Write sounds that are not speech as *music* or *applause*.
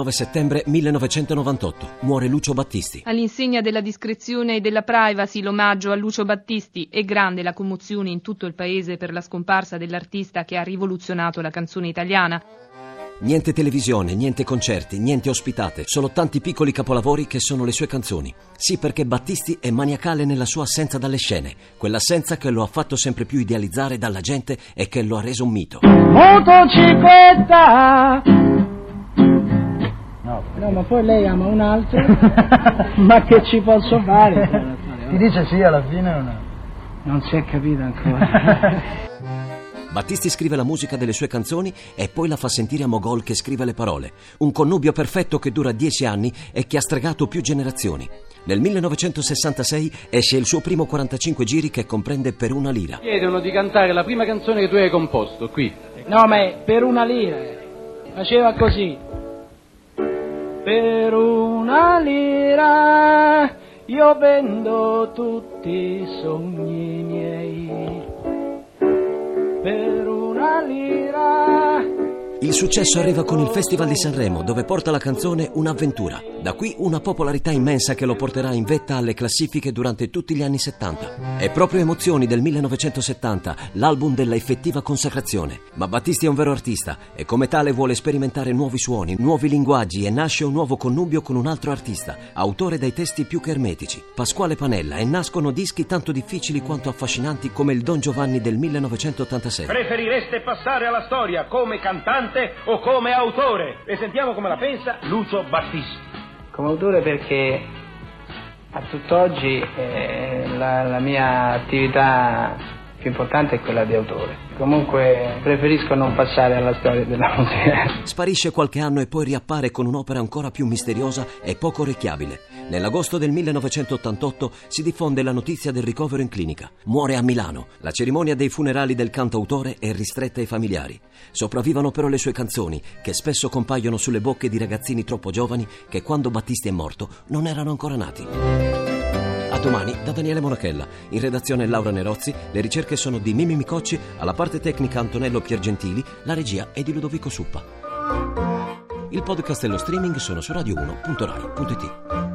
9 settembre 1998 muore Lucio Battisti. All'insegna della discrezione e della privacy l'omaggio a Lucio Battisti è grande la commozione in tutto il paese per la scomparsa dell'artista che ha rivoluzionato la canzone italiana. Niente televisione, niente concerti, niente ospitate, solo tanti piccoli capolavori che sono le sue canzoni. Sì, perché Battisti è maniacale nella sua assenza dalle scene, quell'assenza che lo ha fatto sempre più idealizzare dalla gente e che lo ha reso un mito. Motocicletta No, ma poi lei ama un altro, *laughs* ma che ci posso fare? Ti dice sì alla fine o no? Non si è capito ancora. *laughs* Battisti scrive la musica delle sue canzoni e poi la fa sentire a Mogol che scrive le parole. Un connubio perfetto che dura dieci anni e che ha stregato più generazioni. Nel 1966 esce il suo primo 45 giri che comprende Per una lira. Chiedono di cantare la prima canzone che tu hai composto qui. No, ma è per una lira. Faceva così per una lira io vendo tutti i sogni miei. Il successo arriva con il Festival di Sanremo, dove porta la canzone Un'avventura. Da qui una popolarità immensa che lo porterà in vetta alle classifiche durante tutti gli anni 70. È proprio Emozioni del 1970, l'album della effettiva consacrazione. Ma Battisti è un vero artista e come tale vuole sperimentare nuovi suoni, nuovi linguaggi e nasce un nuovo connubio con un altro artista, autore dai testi più che ermetici, Pasquale Panella, e nascono dischi tanto difficili quanto affascinanti come il Don Giovanni del 1986. Preferireste passare alla storia come cantante? Cantante o come autore. E sentiamo come la pensa Lucio Battisti. Come autore perché a tutt'oggi eh, la, la mia attività più importante è quella di autore. Comunque preferisco non passare alla storia della *laughs* musica. Sparisce qualche anno e poi riappare con un'opera ancora più misteriosa e poco orecchiabile. Nell'agosto del 1988 si diffonde la notizia del ricovero in clinica. Muore a Milano. La cerimonia dei funerali del cantautore è ristretta ai familiari. Sopravvivono però le sue canzoni, che spesso compaiono sulle bocche di ragazzini troppo giovani che quando Battisti è morto non erano ancora nati. A domani da Daniele Monachella. In redazione Laura Nerozzi, le ricerche sono di Mimi Micocci, alla parte tecnica Antonello Piergentili, la regia è di Ludovico Suppa. Il podcast e lo streaming sono su radio1.rai.it.